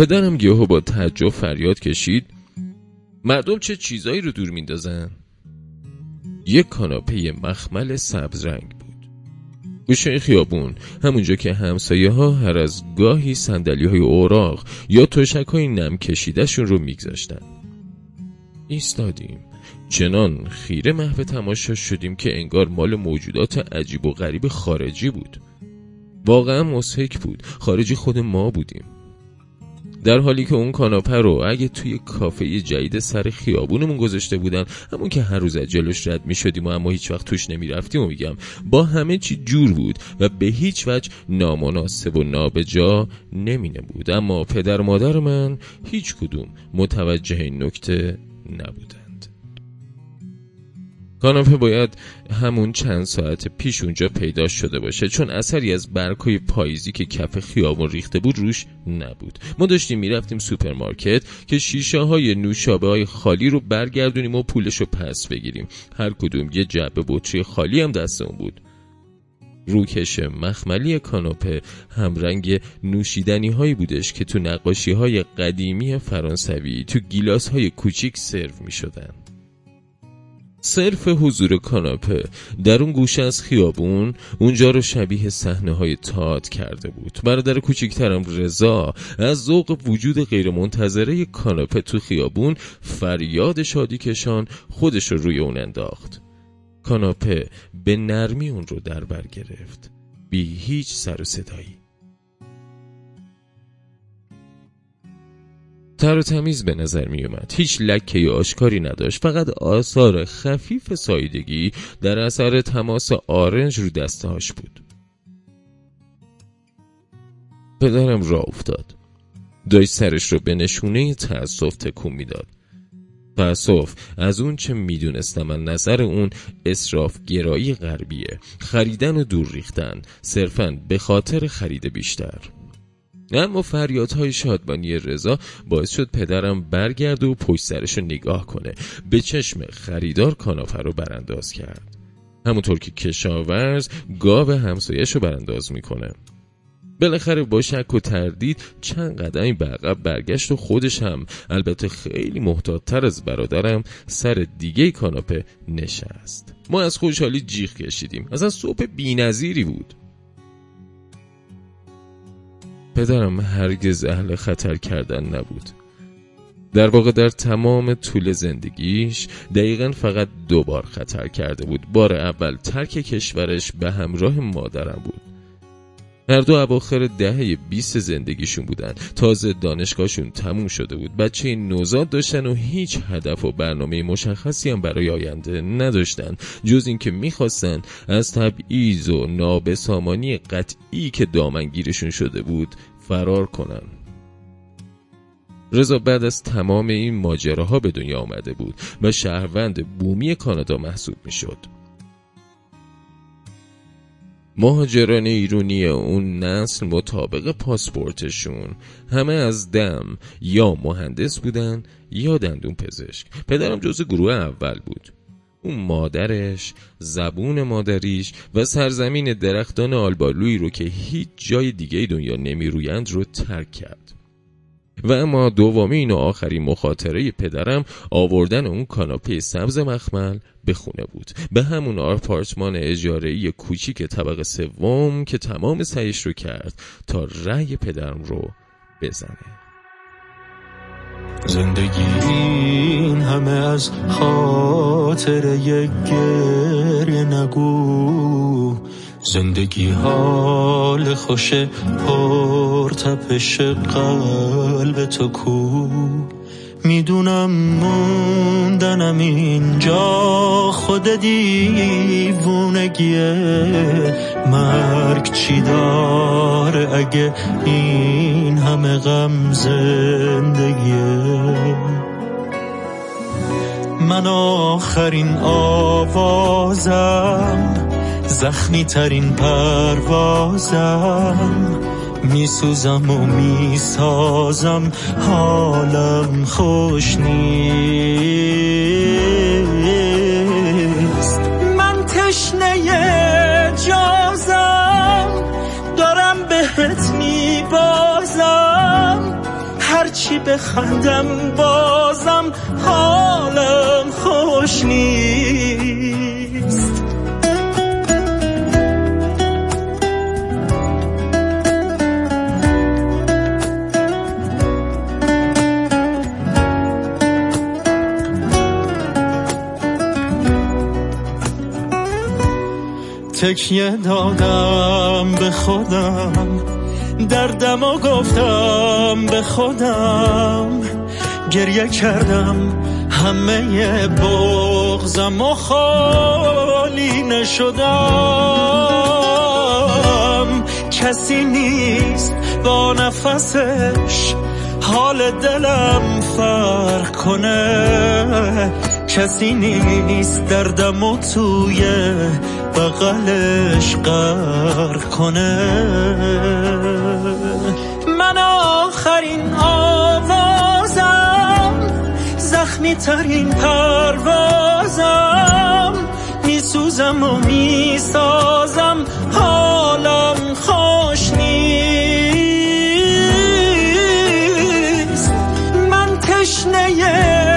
پدرم یهو با تعجب فریاد کشید. مردم چه چیزایی رو دور میندازن؟ یک کاناپه مخمل سبز رنگ بود. گوشه خیابون همونجا که همسایه ها هر از گاهی سندلی های اوراق یا تشک های نم کشیدهشون رو میگذاشتن. ایستادیم. چنان خیره محو تماشا شدیم که انگار مال موجودات عجیب و غریب خارجی بود. واقعا مسحک بود. خارجی خود ما بودیم. در حالی که اون کاناپه رو اگه توی کافه جدید سر خیابونمون گذاشته بودن همون که هر روز از جلوش رد می شدیم و اما هیچ وقت توش نمی رفتیم و میگم با همه چی جور بود و به هیچ وجه نامناسب و نابجا نمینه بود اما پدر مادر من هیچ کدوم متوجه این نکته نبودن. کاناپه باید همون چند ساعت پیش اونجا پیدا شده باشه چون اثری از برگهای پاییزی که کف خیابون ریخته بود روش نبود. ما داشتیم می‌رفتیم سوپرمارکت که شیشه های نوشابه های خالی رو برگردونیم و پولش رو پس بگیریم. هر کدوم یه جعبه بطری خالی هم دستمون بود. روکش مخملی کاناپه همرنگ نوشیدنی هایی بودش که تو نقاشی های قدیمی فرانسوی تو گیلاس های کوچیک سرو می شدن. صرف حضور کاناپه در اون گوشه از خیابون اونجا رو شبیه صحنه های تاد کرده بود. برادر کوچیکترم رضا از ذوق وجود غیرمنتظره کاناپه تو خیابون فریاد شادی کشان خودش رو روی اون انداخت. کاناپه به نرمی اون رو در بر گرفت. بی هیچ سر و صدایی. تر و تمیز به نظر می اومد هیچ لکه آشکاری نداشت. فقط آثار خفیف سایدگی در اثر تماس آرنج رو دستهاش بود. پدرم را افتاد. داشت سرش رو به نشونه تأسف تکون می‌داد. تأسف از اون چه می‌دونستم من نظر اون اصراف گرایی غربیه. خریدن و دور ریختن صرفا به خاطر خرید بیشتر. اما فریادهای شادمانی رضا باعث شد پدرم برگرده و پشت سرش رو نگاه کنه. به چشم خریدار کاناپه رو برانداز کرد. همونطور که کشاورز گاو همسایش رو برانداز می‌کنه. بالاخره با شک و تردید چند قدمی به عقب برگشت و خودش هم البته خیلی محتاطتر از برادرم سر دیگه کاناپه نشست. ما از خوشحالی جیغ کشیدیم. از صبح بینظیری بود. پدرم هرگز اهل خطر کردن نبود. در واقع در تمام طول زندگیش دقیقا فقط دو بار خطر کرده بود. بار اول ترک کشورش به همراه مادرم بود. هر دو اواخر دهه 20 زندگیشون بودن. تازه دانشگاهشون تموم شده بود. بچه نوزاد داشتن و هیچ هدف و برنامه مشخصی هم برای آینده نداشتن. جز اینکه می‌خواستن از تبعیض و نابسامانی قطعی که دامنگیرشون شده بود فرار کنن. رضا بعد از تمام این ماجراها به دنیا آمده بود و شهروند بومی کانادا محسوب می‌شد. مهاجران ایرونی اون نسل مطابق پاسپورتشون. همه از دم یا مهندس بودن یا دندون پزشک. پدرم جز گروه اول بود. اون مادرش زبون مادریش و سرزمین درختان آلبالویی رو که هیچ جای دیگه دنیا نمیرویند رو ترک کرد. و اما دومین و آخرین مخاطره پدرم آوردن اون کاناپه سبز مخمل به خونه بود. به همون آپارتمان اجارهی کوچیک طبق سوم که تمام سعیش رو کرد تا رأی پدرم رو بزنه. زندگی این همه از خاطر یک گریه نگو. زندگی حال خوش پرتپش قلب تو کو. می‌دونم موندنم اینجا خود دیوونگیه. مرگ چی داره اگه این همه غم زندگیه؟ من آخرین آوازم زخمی ترین پروازم. میسوزم و می‌سازم. حالم خوش نیست. من تشنه جازم. دارم بهت میبازم. هرچی بخندم بازم. حالم خوش نیست. تکیه دادم به خودم. دردم و گفتم به خودم. گریه کردم همه بغزم و خالی نشدم. کسی نیست با نفسش حال دلم فرق کنه. کسی نیست دردم و توی بغلش غرق کنه. من آخرین آوازم زخمی ترین پروازم. میسوزم و می‌سازم حالم خوش نیست. من تشنه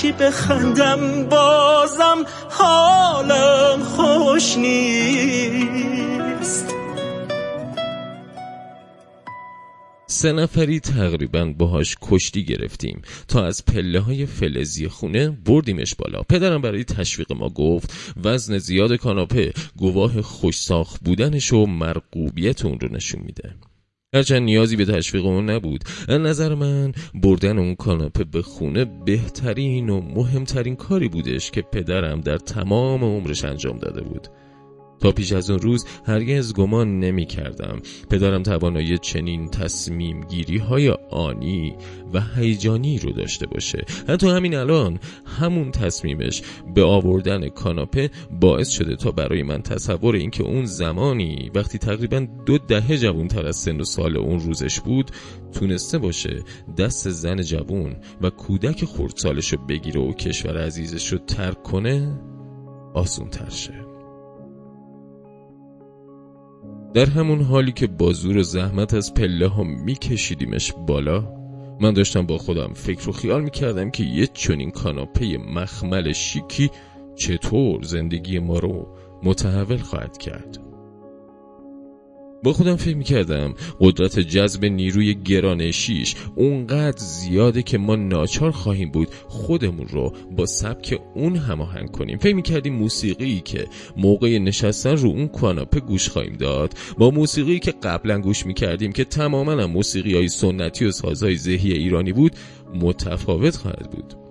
هرچی بخندم بازم حالم خوش نیست. سه نفری تقریبا باهاش کشتی گرفتیم. تا از پله های فلزی خونه بردیمش بالا. پدرم برای تشویق ما گفت وزن زیاد کاناپه گواه خوشساخ بودنش و مرقوبیت اون رو نشون میده. هرچند نیازی به تشویق اون نبود. نظر من بردن اون کاناپه به خونه بهترین و مهمترین کاری بودش که پدرم در تمام عمرش انجام داده بود. تا پیش از اون روز هرگز گمان نمی کردم پدرم توانایی چنین تصمیم گیری های آنی و هیجانی رو داشته باشه. حتی همین الان همون تصمیمش به آوردن کاناپه باعث شده تا برای من تصور اینکه اون زمانی وقتی تقریبا دو دهه جوون تر از سن و سال اون روزش بود تونسته باشه دست زن جوون و کودک خردسالش رو بگیره و کشور عزیزش رو ترک کنه آسون تر شه. در همون حالی که با زور زحمت از پله ها میکشیدیمش بالا من داشتم با خودم فکر و خیال می‌کردم که یه چنین کاناپه مخمل شیکی چطور زندگی ما رو متحول خواهد کرد. با خودم فکر می‌کردم قدرت جذب نیروی گرانشیش اونقدر زیاده که ما ناچار خواهیم بود خودمون رو با سبک اون هماهنگ کنیم. فکر می‌کردیم موسیقی که موقع نشستن رو اون کاناپه گوش خواهیم داد با موسیقی که قبلا گوش می‌کردیم که تماما موسیقی های سنتی و سازهای ذهی ایرانی بود متفاوت خواهد بود.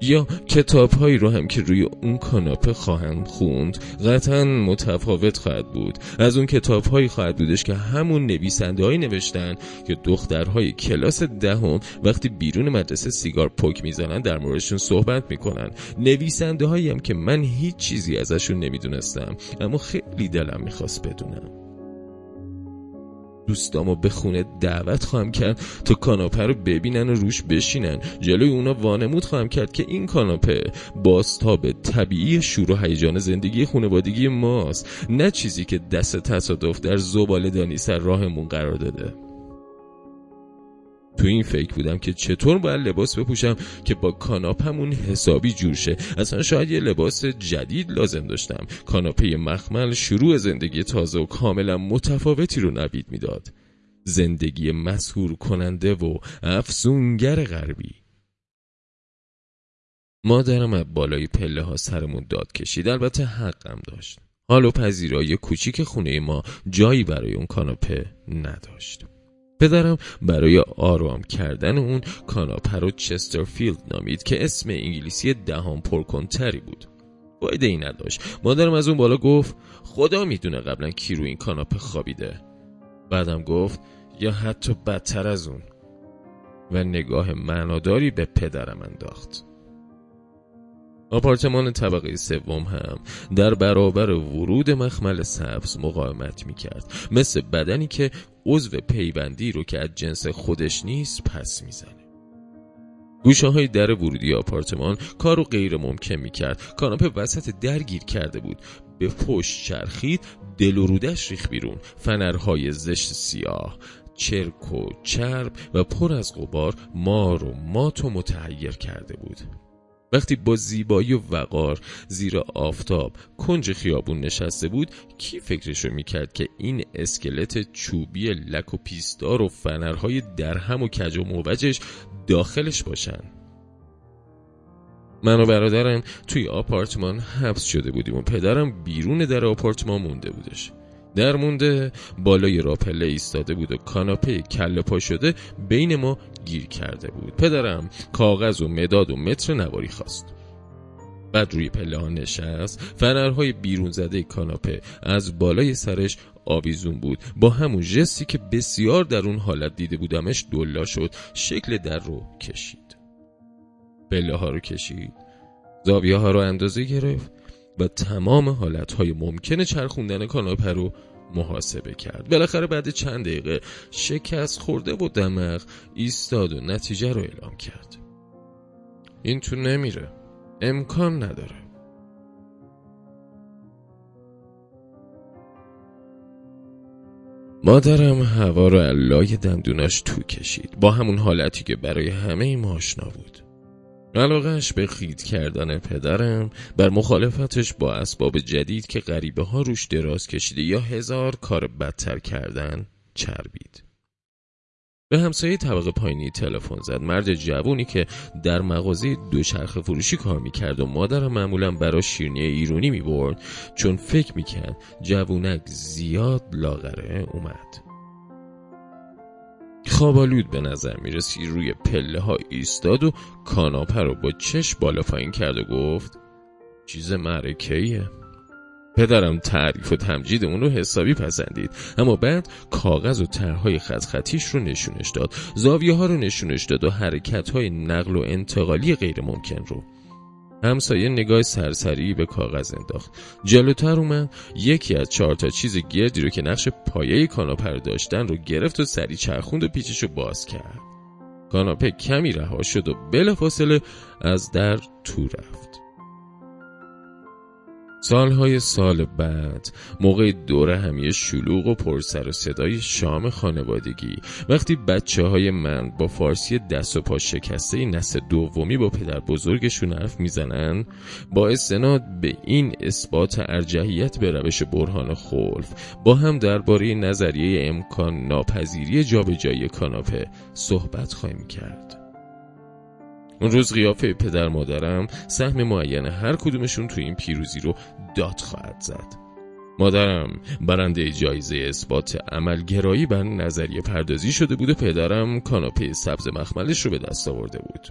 یا کتاب هایی رو هم که روی اون کاناپه خواهم خوند قطعا متفاوت خواهد بود. از اون کتاب هایی خواهد بودش که همون نویسنده هایی نوشتن که دخترهای کلاس دهم وقتی بیرون مدرسه سیگار پک می‌زنن در موردشون صحبت می‌کنن. نویسنده هایی هم که من هیچ چیزی ازشون نمی‌دونستم اما خیلی دلم می‌خواست بدونم. دوستامو به خونه دعوت خواهم کرد تا کاناپه رو ببینن و روش بشینن. جلوی اونا وانمود خواهم کرد که این کاناپه باستاب طبیعی شور و هیجان زندگی خانوادگی ماست. نه چیزی که دست تصادف در زباله دانی سر راهمون قرار داده. تو این فکر بودم که چطور باید لباس بپوشم که با کاناپمون حسابی جور شه. اصلا شاید یه لباس جدید لازم داشتم. کاناپه مخمل شروع زندگی تازه و کاملا متفاوتی رو نوید می‌داد. زندگی مسهور کننده و افسونگر غربی. مادرم از بالای پله ها سرمون داد کشید. البته حقم داشت. حال و پذیرای کوچیک خونه ما جایی برای اون کاناپه نداشت. پدرم برای آرام کردن اون کاناپه رو چسترفیلد نامید که اسم انگلیسی دهان پرکنتری بود. فایده ای نداشت. مادرم از اون بالا گفت خدا می‌دونه قبلا کی رو این کاناپه خوابیده. بعدم گفت یا حتی بدتر از اون. و نگاه معناداری به پدرم انداخت. آپارتمان طبقه سوم هم در برابر ورود مخمل سبز مقاومت می کرد مثل بدنی که عضو پیوندی رو که از جنس خودش نیست پس می‌زنه. گوشه های در ورودی آپارتمان کار رو غیر ممکن می کرد کاناپه وسط درگیر کرده بود. به پشت چرخید دل و رودش ریخ بیرون. فنرهای زشت سیاه چرک و چرب و پر از غبار مار و مات و متحیر کرده بود. وقتی با زیبایی و وقار زیر آفتاب کنج خیابون نشسته بود کی فکرشو می‌کرد که این اسکلت چوبی لک و پیستار و فنرهای درهم و کج و موجش داخلش باشن؟ من و برادرم توی آپارتمان حبس شده بودیم و پدرم بیرون در آپارتمان مونده بودش. در مونده بالای راپله ایستاده بود و کاناپه کله پا شده بین ما گیر کرده بود. پدرم کاغذ و مداد و متر نواری خواست. بعد روی پله ها نشست. فنرهای بیرون زده کاناپه از بالای سرش آویزون بود. با همون جستی که بسیار در اون حالت دیده بودمش دلا شد. شکل در رو کشید. پله ها رو کشید. زاویه ها رو اندازه گرفت. و تمام حالتهای ممکن چرخوندن کاناپه رو محاسبه کرد. بالاخره بعد چند دقیقه شکست خورده و دماغ ایستاد و نتیجه رو اعلام کرد. این تو نمیره. امکان نداره. مادرم هوا رو علای دندوناش تو کشید. با همون حالتی که برای همه ما آشنا بود. علاقهش به خید کردن پدرم بر مخالفتش با اسباب جدید که غریبه ها روش دراز کشیده یا هزار کار بدتر کردن چربید. به همسایه طبقه پایینی تلفن زد. مرد جوونی که در مغازه دوچرخه فروشی کار می‌کرد و مادرم معمولا برا شیرنی ایرونی می‌برد. چون فکر می‌کرد جوونک زیاد لاغره اومد. خوابالود به نظر می‌رسی روی پله ها ایستاد و کاناپه رو با چش بالا پایین کرد و گفت چیز معرکهیه پدرم تعریف و تمجید اون رو حسابی پسندید اما بعد کاغذ و طرحهای خط خطیش رو نشونش داد. زاویه ها رو نشونش داد و حرکت های نقل و انتقالی غیر ممکن رو. همسایه نگاه سرسری به کاغذ انداخت. جلوتر اومد یکی از چهار تا چیز گردی رو که نقش پایه کاناپه داشتن رو گرفت و سری چرخوند و پیچش رو باز کرد. کاناپه کمی رها شد و بلافاصله از در تو رفت. سالهای سال بعد موقع دوره همیه شلوغ و پرسر و صدای شام خانوادگی وقتی بچه های من با فارسی دست و پا شکسته نسل دومی با پدر بزرگشون حرف می‌زنن با استناد به این اثبات ارجحیت به روش برهان خلف با هم درباره نظریه امکان ناپذیری جابجایی کاناپه صحبت خواهیم کرد. اون روز قیافه پدر مادرم سهم معین هر کدومشون تو این پیروزی رو داد خواهد زد. مادرم برنده جایزه اثبات عملگرایی بر نظریه پردازی شده بود و پدرم کاناپه سبز مخملش رو به دست آورده بود.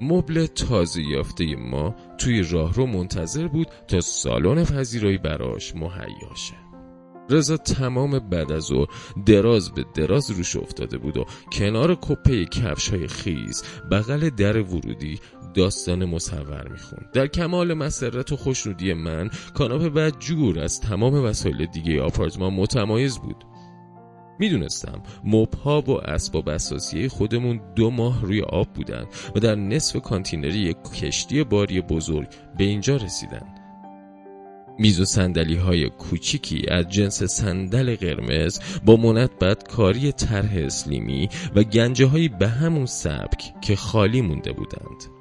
مبل تازه یافته ما توی راه رو منتظر بود تا سالن پذیرایی براش مهیا شه. رضا تمام بعد از او دراز به دراز روش افتاده بود و کنار کپه کفش های خیز بغل در ورودی داستان مصور می‌خوند. در کمال مسرت و خوشنودی من کاناپه بعد جور از تمام وسایل دیگه آپارتمان متمایز بود. می‌دونستم مبها و اسباب اساسی خودمون دو ماه روی آب بودن و در نصف کانتینری یک کشتی باری بزرگ به اینجا رسیدن. میز و سندلی های کوچیکی از جنس صندل قرمز با منت کاری طرح اسلیمی و گنجه هایی به همون سبک که خالی مونده بودند.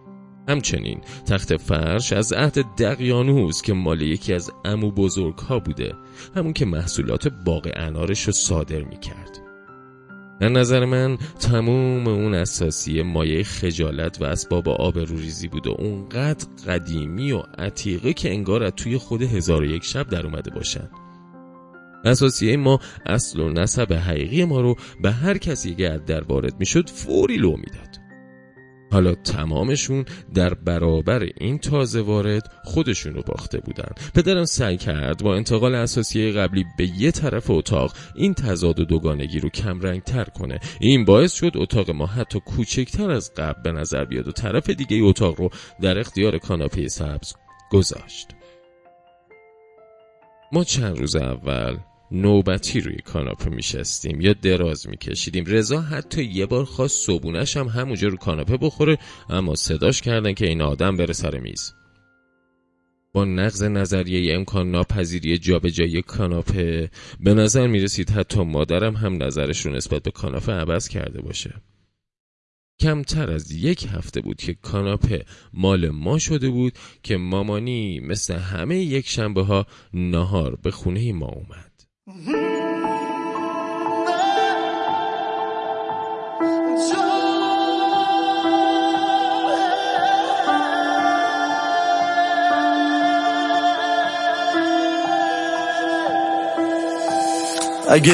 همچنین تخت فرش از عهد دقیانوس که مال یکی از امو بزرگ ها بوده همون که محصولات باغ انارش رو صادر می کرد در نظر من تموم اون اساسی مایه خجالت و اسباب آبروریزی بود و اونقدر قدیمی و عتیقه که انگار از توی خود هزار و یک شب در اومده باشن. اساسیه ما اصل و نسب حقیقی ما رو به هر کسی که در وارد می‌شد فوری لو می‌داد. حالا تمامشون در برابر این تازه وارد خودشون رو باخته بودن. پدرم سعی کرد با انتقال اساسیه قبلی به یه طرف اتاق این تضاد و دوگانگی رو کمرنگ تر کنه. این باعث شد اتاق ما حتی کوچکتر از قبل به نظر بیاد و طرف دیگه اتاق رو در اختیار کاناپه سبز گذاشت. ما چند روز اول نوبتی روی کاناپه میشستیم. یا دراز میکشیدیم. رضا حتی یه بار خواست صبونش هم همونجا رو کاناپه بخوره اما صداش کردن که این آدم بره سر میز. با نقض نظریه امکان ناپذیری جابجایی کاناپه به نظر می رسید حتی مادرم هم نظرش رو نسبت به کاناپه عوض کرده باشه. کمتر از یک هفته بود که کاناپه مال ما شده بود که مامانی مثل همه یک شنبه ها نهار به خونه ما اومد. اگه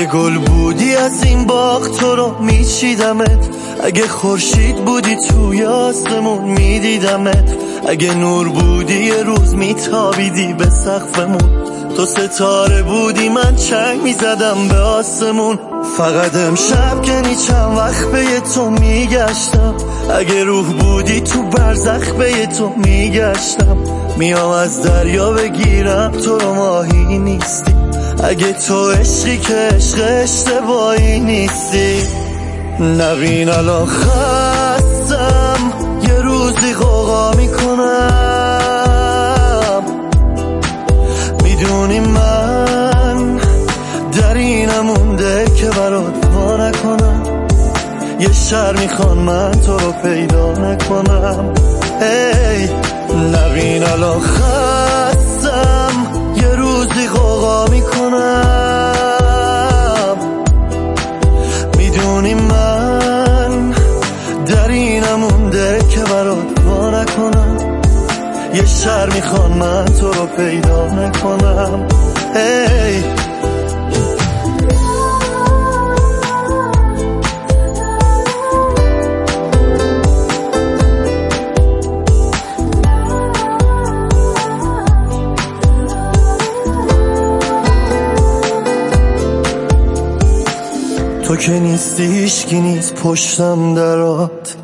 گل بودی از این باغ تو رو میچیدمت. اگه خورشید بودی توی آسمون میدیدمت. اگه نور بودی یه روز میتابیدی به سقفمون. تو ستاره بودی من چنگ می‌زدم به آسمون. فقط امشب که چند وقت به تو میگشتم. اگه روح بودی تو برزخ به تو میگشتم. میام از دریا بگیرم تو رو ماهی نیستی. اگه تو عشقی که عشق اشتباهی نیستی. نبین الان خستم. یه روزی قوقا می‌کنم. می‌دونی من در این مونده که برات پا نکنم. یه شر می‌خوان من تو رو پیدا نکنم. هی نبین الان خستم. یه روزی قوقا می‌کنم. یه شر می‌خوان من تو رو پیدا نکنم. هی تو که نیستی هیشکی نیست پشتم درات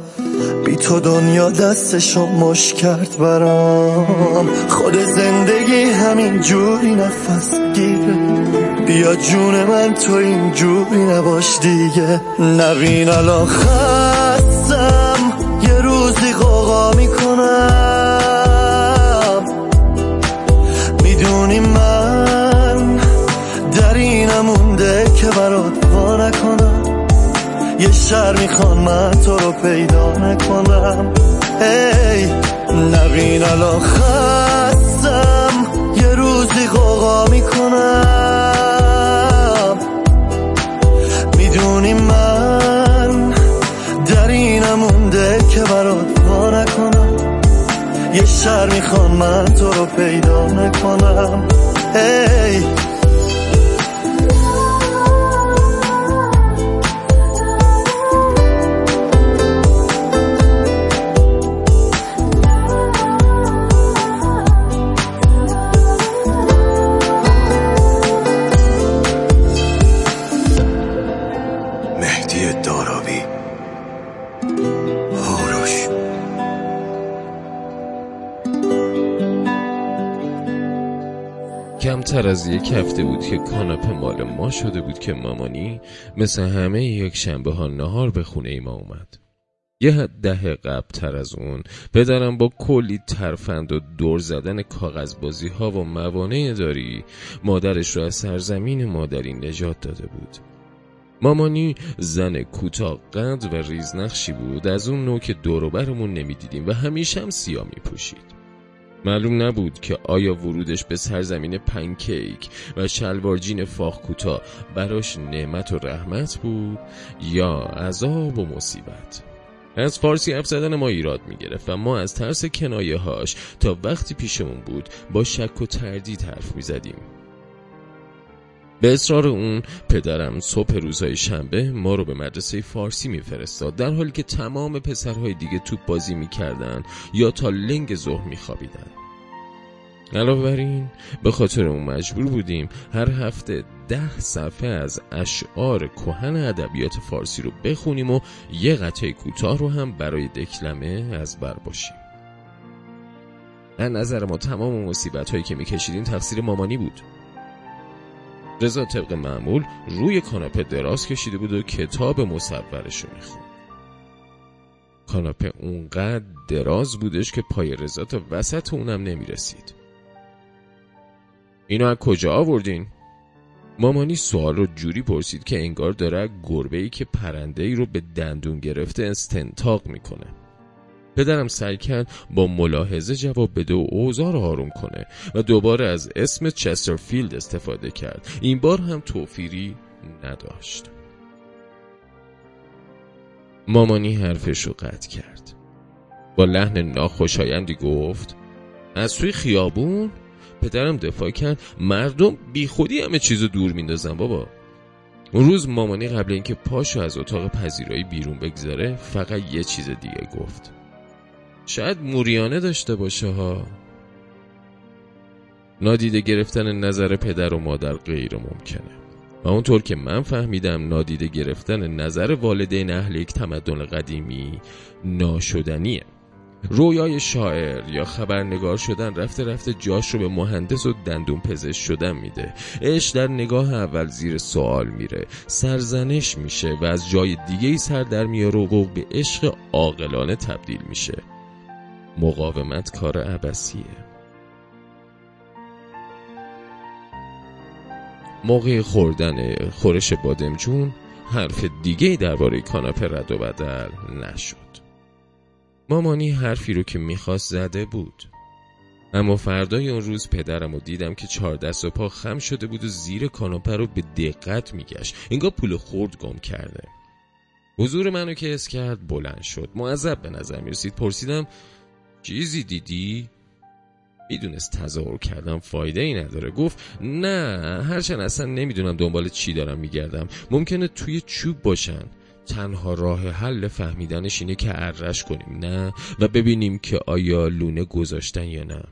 بی تو دنیا دستشو مش کرد برام. خود زندگی همین جوری نفس گیره بیا جون من تو این جوری نباش دیگه. نبین الان خستم یه روزی قوقا می‌کنم. می‌دونی من در این مونده که برات یه شر می‌خوان من تو رو پیدا نکنم. هی نبین الان خستم یه روزی قوقا می‌کنم. می‌دونی من در این مونده که برات پا نکنم. یه شر می‌خوان من تو رو پیدا نکنم. هی کمتر از یک هفته بود که کاناپه مال ما شده بود که مامانی مثل همه یک شنبه ها نهار به خونه ای ما اومد. یه ده قبل تر از اون پدرم با کلی ترفند و دور زدن کاغذبازی ها و موانع داری مادرش را از سرزمین مادری نجات داده بود. مامانی زن کوتاه قد و ریزنقشی بود از اون نوع که دوروبرمون نمی‌دیدیم و همیشه هم سیاه می پوشید معلوم نبود که آیا ورودش به سرزمین پنکیک و شلوارجین فاخ کوتاه براش نعمت و رحمت بود یا عذاب و مصیبت از فارسی حرف زدن ما ایراد می گرفت و ما از ترس کنایه هاش تا وقتی پیشمون بود با شک و تردید حرف می زدیم. به اصرار اون پدرم صبح روزهای شنبه ما رو به مدرسه فارسی میفرستاد در حالی که تمام پسرهای دیگه توپ بازی می‌کردن یا تا لنگ ظهر میخوابیدن. علاوه بر این به خاطر اون مجبور بودیم هر هفته ده صفحه از اشعار کهن ادبیات فارسی رو بخونیم و یه قطعه کوتاه رو هم برای دکلمه از بر باشیم. از نظر ما تمام مصیبت هایی که میکشیدیم تقصیر مامانی بود. رضا طبق معمول روی کاناپه دراز کشیده بود و کتاب مصورش رو می‌خوند. کاناپه اونقدر دراز بودش که پای رضا تا وسط اونم نمی‌رسید. اینو از کجا آوردین؟ مامانی سوال رو جوری پرسید که انگار داره گربه ای که پرنده ای رو به دندون گرفته استنتاق می‌کنه. پدرم سعی کرد با ملاحظه جواب بده و اوضاع رو آروم کنه و دوباره از اسم چسترفیلد استفاده کرد. این بار هم توفیری نداشت. مامانی حرفش رو قطع کرد. با لحن ناخوشایندی گفت از توی خیابون؟ پدرم دفاع کرد مردم بی خودی همه چیزو دور میندازن بابا. اون روز مامانی قبل اینکه پاشو از اتاق پذیرایی بیرون بگذاره فقط یه چیز دیگه گفت. شاید موریانه داشته باشه ها. نادیده گرفتن نظر پدر و مادر غیر ممکنه. و اونطور که من فهمیدم نادیده گرفتن نظر والدین اهل یک تمدن قدیمی ناشدنیه. رویای شاعر یا خبرنگار شدن رفته رفته جاش رو به مهندس و دندون پزشک شدن میده. عشق در نگاه اول زیر سوال میره. سرزنش میشه و از جای دیگه ای سر در میاره و به عشق عاقلانه تبدیل میشه. مقاومت کار عبسیه موقع خوردن خورش بادمجون حرف دیگه درباره کاناپه رد و بدل نشد. مامانی حرفی رو که می‌خواست زده بود. اما فردای اون روز پدرم رو دیدم که چهار دست و پا خم شده بود و زیر کاناپه رو به دقت میگشت. انگار پول خورد گم کرده. حضور منو که اس کرد بلند شد. معذب به نظر می‌رسید. پرسیدم چیزی دیدی؟ می‌دونست تظاهر کردم فایده ای نداره. گفت نه هرچند اصلا نمی‌دونم دنبال چی دارم میگردم. ممکنه توی چوب باشن. تنها راه حل فهمیدنش اینه که ارش کنیم نه؟ و ببینیم که آیا لونه گذاشتن یا نه.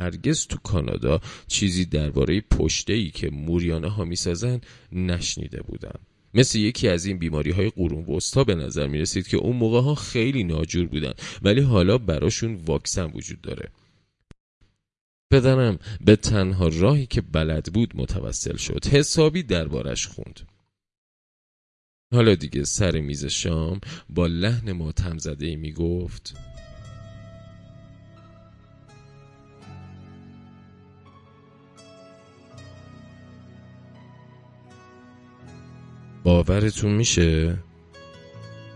هرگز تو کانادا چیزی درباره پشته ای که موریانه ها می‌سازن نشنیده بودم. مثل یکی از این بیماری های قرون وسطا به نظر می رسید که اون موقع ها خیلی ناجور بودن ولی حالا براشون واکسن وجود داره. پدرم به تنها راهی که بلد بود متوسل شد. حسابی دربارش خوند. حالا دیگه سر میز شام با لحن ماتم زده می گفت باورتون میشه؟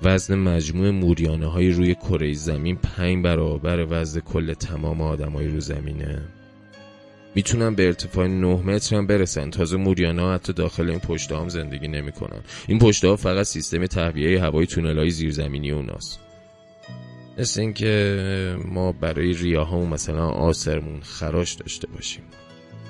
وزن مجموع موریانه های روی کره زمین پنج برابر وزن کل تمام آدم های رو زمینه. می‌تونن به ارتفاع 9 متر هم برسن. تازه موریانا حتی داخل این پشت هم زندگی نمی‌کنن. این پشت ها فقط سیستم تهویه هوای تونل های زیرزمینی اوناست. مثل اینکه ما برای ریاهامون مثلا آسرمون خراش داشته باشیم.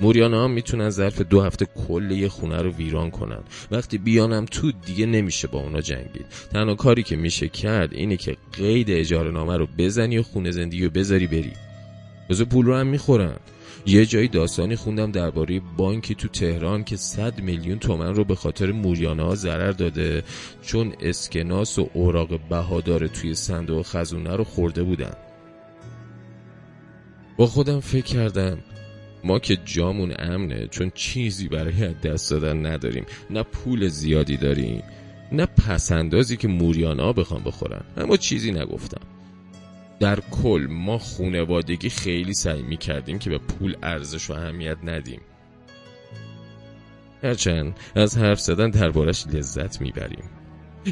موریانا هم می‌تونن ظرف دو هفته کل یه خونه رو ویران کنن. وقتی بیانم تو دیگه نمیشه با اونا جنگید. تنها کاری که میشه کرد اینه که قید اجاره نامه رو بزنی و خونه زندگی رو بذاری بری. بزر پول رو هم می‌خورن. یه جایی داستانی خوندم درباره بانکی تو تهران که 100 میلیون تومن رو به خاطر موریانه ها ضرر داده چون اسکناس و اوراق بهادار توی صندوق خزونه رو خورده بودن. با خودم فکر کردم ما که جامون امنه چون چیزی برای دست دادن نداریم. نه پول زیادی داریم نه پسندازی که موریانا بخوام بخورن. اما چیزی نگفتم. در کل ما خونوادگی خیلی سعی می کردیم که به پول ارزش و اهمیت ندیم. هرچند از حرف زدن دربارش لذت می‌بریم.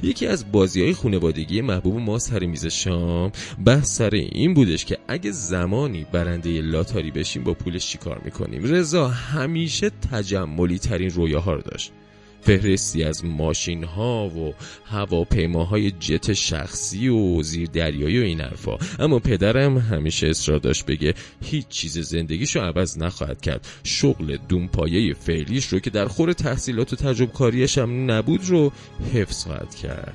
یکی از بازی های خونوادگی محبوب ما سر میز شام بحث سر این بودش که اگه زمانی برنده لاتاری بشیم با پولش چیکار می‌کنیم؟ رضا همیشه تجملی ترین رویاها رو داشت. فهرستی از ماشین ها و هواپیماهای جت شخصی و زیر دریایی و این حرفا. اما پدرم همیشه اصرار داشت بگه هیچ چیز زندگیشو عوض نخواهد کرد. شغل دونپایه فعلیش رو که در خور تحصیلات و تجربه کاریش هم نبود رو حفظ خواهد کرد.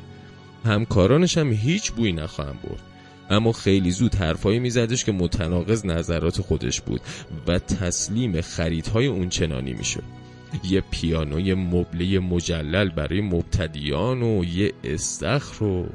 همکارانش هم هیچ بوی نخواهم برد. اما خیلی زود حرفایی میزدش که متناقض نظرات خودش بود و تسلیم خریدهای اون چنانی می‌شد. یه پیانوی مبله مجلل برای مبتدیان و یه استخر رو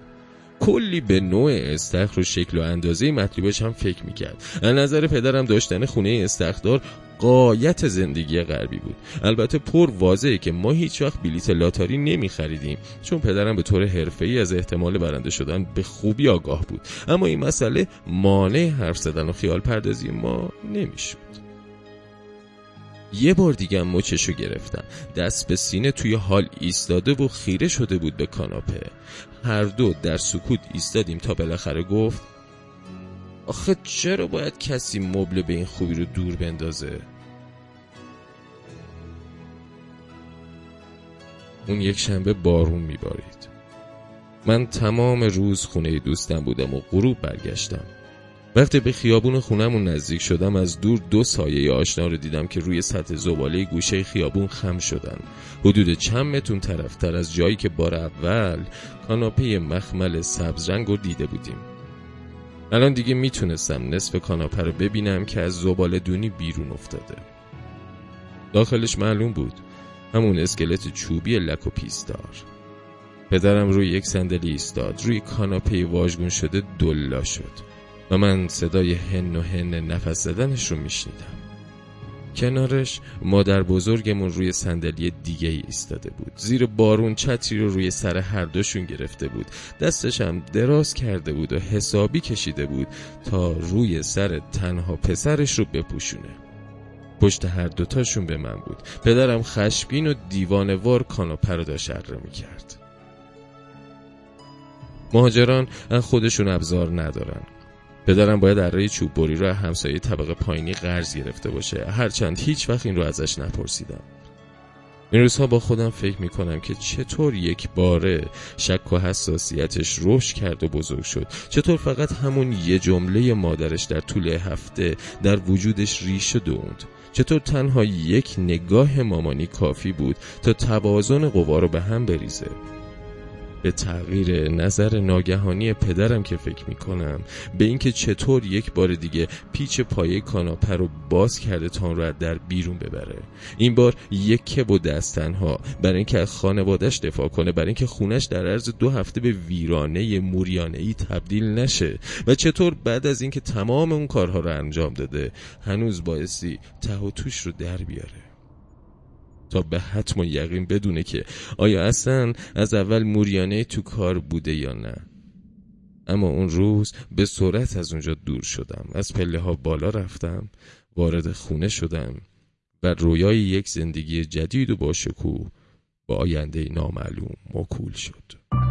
کلی به نوع استخر و شکل و اندازه مطلوبش هم فکر می‌کرد. از نظر پدرم داشتن خونه استخدار قایت زندگی غربی بود. البته پر واضحه که ما هیچ وقت بلیت لاتاری نمی خریدیم چون پدرم به طور حرفه‌ای از احتمال برنده شدن به خوبی آگاه بود. اما این مسئله مانع حرف زدن و خیال پردازی ما نمی‌شد. یه بار دیگه مچشو گرفتم. دست به سینه توی حال ایستاده و خیره شده بود به کاناپه. هر دو در سکوت ایستادیم تا بالاخره گفت آخه چرا باید کسی مبل به این خوبی رو دور بندازه؟ اون یک شنبه بارون میبارید. من تمام روز خونه دوستم بودم و غروب برگشتم. وقتی به خیابون خونمون نزدیک شدم از دور دو سایه آشنا رو دیدم که روی سطح زباله گوشه خیابون خم شدن. حدود چند متون طرفتر از جایی که بار اول کاناپه مخمل سبز رنگ رو دیده بودیم. الان دیگه می‌تونستم نصف کاناپه رو ببینم که از زباله دونی بیرون افتاده. داخلش معلوم بود همون اسکلت چوبی لک و پیستار. پدرم روی یک صندلی ایستاد روی کاناپه واژگون شده دلا شد. و من صدای هن و هن نفس زدنش رو میشنیدم. کنارش مادر بزرگمون روی صندلی دیگه ایستاده بود. زیر بارون چتری رو روی سر هر دوشون گرفته بود. دستش هم دراز کرده بود و حسابی کشیده بود تا روی سر تنها پسرش رو بپوشونه. پشت هر دوتاشون به من بود. پدرم خشبین و دیوانوار کاناپه رو داشت اره می‌کرد. مهاجران خودشون ابزار ندارن. پدرم باید اره چوب بری رو همسایه طبقه پایینی قرض گرفته باشه. هرچند هیچ وقت این رو ازش نپرسیدم. این روزها با خودم فکر می‌کنم که چطور یک باره شک و حساسیتش رشد کرد و بزرگ شد. چطور فقط همون یه جمله مادرش در طول هفته در وجودش ریشه دوند. چطور تنها یک نگاه مامانی کافی بود تا توازن قوا رو به هم بریزه. به تغییر نظر ناگهانی پدرم که فکر می‌کنم. به اینکه چطور یک بار دیگه پیچ پایه کاناپه رو باز کرده تا رو در بیرون ببره. این بار یک کب و دستنها. برای اینکه از خانوادش دفاع کنه برای اینکه خونش در عرض دو هفته به ویرانه موریانه ای تبدیل نشه. و چطور بعد از اینکه تمام اون کارها رو انجام داده هنوز بایستی ته و توش رو در بیاره. تا به حتم و یقین بدونه که آیا اصلا از اول موریانه تو کار بوده یا نه. اما اون روز به سرعت از اونجا دور شدم. از پله ها بالا رفتم وارد خونه شدم و رویای یک زندگی جدید و با شکوه با آینده نامعلوم مکول شد.